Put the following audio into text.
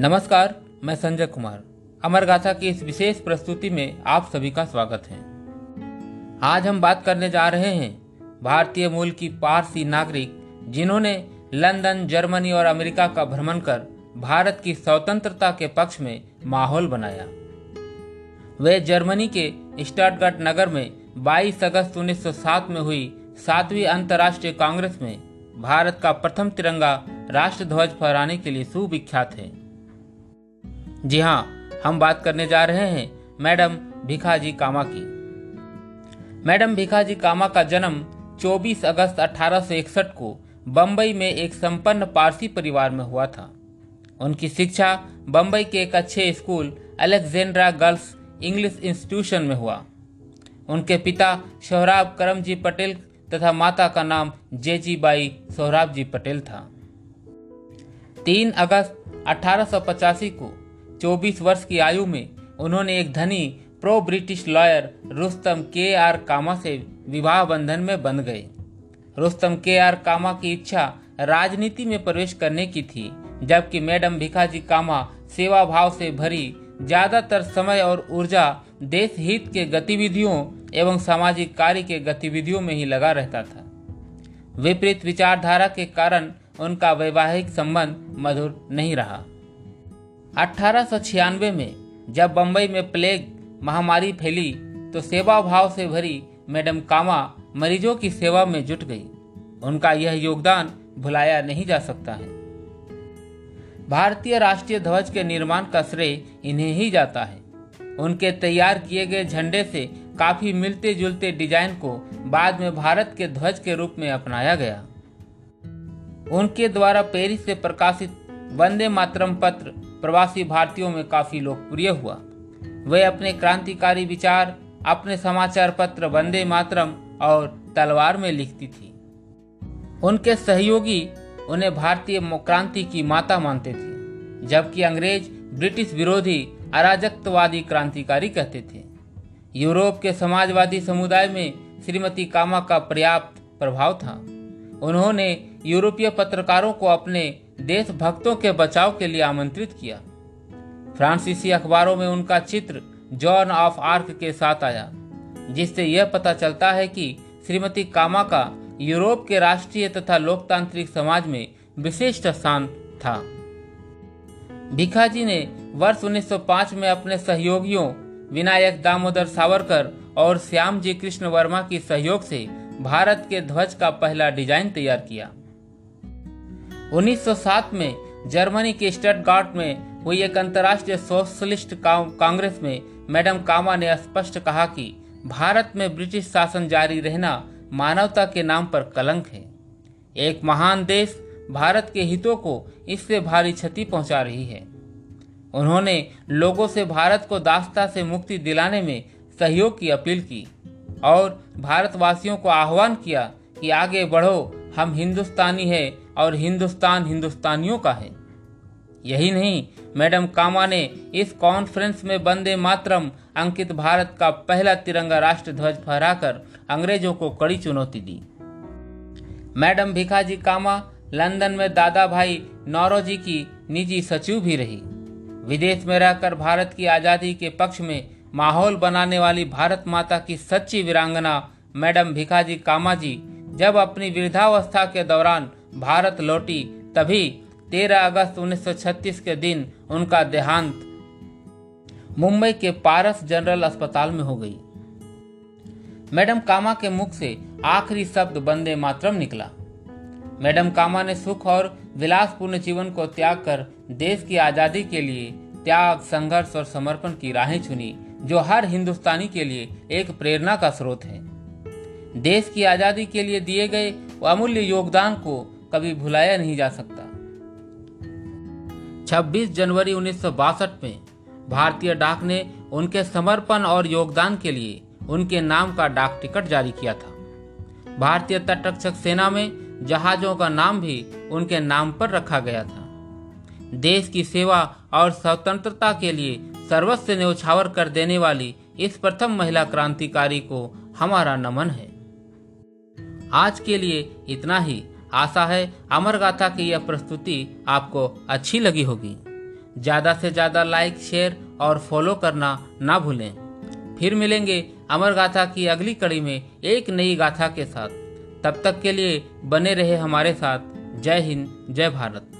नमस्कार, मैं संजय कुमार। अमर गाथा की इस विशेष प्रस्तुति में आप सभी का स्वागत है। आज हम बात करने जा रहे हैं भारतीय मूल की पारसी नागरिक, जिन्होंने लंदन, जर्मनी और अमेरिका का भ्रमण कर भारत की स्वतंत्रता के पक्ष में माहौल बनाया। वे जर्मनी के स्टटगर्ट नगर में 22 अगस्त 1907 में हुई सातवीं अंतर्राष्ट्रीय कांग्रेस में भारत का प्रथम तिरंगा राष्ट्र ध्वज फहराने के लिए सुविख्यात है। जी हाँ हम बात करने जा रहे हैं मैडम भिखाजी कामा की। मैडम भिखाजी कामा का जन्म 24 अगस्त 1861 को बम्बई में एक संपन्न पारसी परिवार में हुआ था। उनकी शिक्षा बम्बई के एक अच्छे school Alexandra girls English institution में हुआ। उनके पिता सोहराब करमजी पटेल तथा माता का नाम जेजी बाई सोहराब जी पटेल था। 3 अगस्त अठारह सौ पचासी को 24 वर्ष की आयु में उन्होंने एक धनी प्रो ब्रिटिश लॉयर रुस्तम के आर कामा से विवाह बंधन में बंध गए। रुस्तम के आर कामा की इच्छा राजनीति में प्रवेश करने की थी, जबकि मैडम भिखाजी कामा सेवा भाव से भरी ज़्यादातर समय और ऊर्जा देश हित के गतिविधियों एवं सामाजिक कार्य के गतिविधियों में ही लगा रहता था। विपरीत विचारधारा के कारण उनका वैवाहिक संबंध मधुर नहीं रहा। अठारह सौ छियानवे में जब बम्बई में प्लेग महामारी फैली तो सेवा भाव से भरी मैडम कामा मरीजों की सेवा में जुट गई। उनका यह योगदान भुलाया नहीं जा सकता है। भारतीय राष्ट्रीय ध्वज के निर्माण का श्रेय इन्हें ही जाता है। उनके तैयार किए गए झंडे से काफ़ी मिलते जुलते डिज़ाइन को बाद में भारत के ध्वज के रूप में अपनाया गया। उनके द्वारा पेरिस से प्रकाशित वंदे मातरम पत्र प्रवासी भारतीयों में काफ़ी लोकप्रिय हुआ। वे अपने क्रांतिकारी विचार, अपने समाचार पत्र वंदे मातरम और तलवार में लिखती थी। उनके सहयोगी उन्हें भारतीय क्रांति की माता मानते थे, जबकि अंग्रेज़, ब्रिटिश विरोधी, अराजकवादी क्रांतिकारी कहते थे। यूरोप के समाजवादी समुदाय में श्रीमती कामा का पर्याप्त प्रभाव था। उन्होंने यूरोपीय पत्रकारों को अपने देशभक्तों के बचाव के लिए आमंत्रित किया। फ्रांसीसी अखबारों में उनका चित्र जॉन ऑफ़ आर्क के साथ आया, जिससे यह पता चलता है कि श्रीमती कामा का यूरोप के राष्ट्रीय तथा लोकतांत्रिक समाज में विशिष्ट स्थान था। भिखाजी ने वर्ष 1905 में अपने सहयोगियों विनायक दामोदर सावरकर और श्याम जी कृष्ण वर्मा की सहयोग से भारत के ध्वज का पहला डिज़ाइन तैयार किया। 1907 में जर्मनी के स्टटगार्ट में हुई एक अंतर्राष्ट्रीय सोशलिस्ट कांग्रेस में मैडम कामा ने स्पष्ट कहा कि भारत में ब्रिटिश शासन जारी रहना मानवता के नाम पर कलंक है। एक महान देश भारत के हितों को इससे भारी क्षति पहुँचा रही है। उन्होंने लोगों से भारत को दास्ता से मुक्ति दिलाने में सहयोग की अपील की और भारतवासियों को आह्वान किया कि आगे बढ़ो हम हिंदुस्तानी है और हिंदुस्तान हिंदुस्तानियों का है। यही नहीं, मैडम कामा ने इस कॉन्फ्रेंस में बंदे मातरम, अंकित भारत का पहला तिरंगा राष्ट्र ध्वज फहराकर अंग्रेज़ों को कड़ी चुनौती दी। मैडम भिखाजी कामा, लंदन में दादा भाई नौरोजी की निजी सचिव भी रही। विदेश में रहकर भारत की आज़ादी के पक्ष में माहौल बनाने वाली भारत माता की सच्ची वीरांगना मैडम भिखाजी कामा जी जब अपनी वृद्धावस्था के दौरान भारत लौटी, तभी 13 अगस्त 1936 के दिन उनका देहांत मुंबई के पारस जनरल अस्पताल में हो गई। मैडम कामा के मुख से आखिरी शब्द बंदे मातरम निकला। मैडम कामा ने सुख और विलासपूर्ण जीवन को त्याग कर देश की आज़ादी के लिए त्याग, संघर्ष और समर्पण की राहें चुनी, जो हर हिंदुस्तानी के लिए एक प्रेरणा का स्रोत है। देश की आज़ादी के लिए दिए गए अमूल्य योगदान को कभी भुलाया नहीं जा सकता। 26 जनवरी उन्नीस सौ बासठ में भारतीय डाक ने उनके समर्पण और योगदान के लिए उनके नाम का डाक टिकट जारी किया था। भारतीय तटरक्षक सेना में जहाजों का नाम भी उनके नाम पर रखा गया था। देश की सेवा और स्वतंत्रता के लिए सर्वस्व न्यौछावर कर देने वाली इस प्रथम महिला क्रांतिकारी को हमारा नमन है। आज के लिए इतना ही। आशा है अमर गाथा की यह प्रस्तुति आपको अच्छी लगी होगी। ज़्यादा से ज़्यादा लाइक, शेयर और फॉलो करना ना भूलें। फिर मिलेंगे अमर गाथा की अगली कड़ी में एक नई गाथा के साथ। तब तक के लिए बने रहे हमारे साथ। जय हिंद, जय भारत।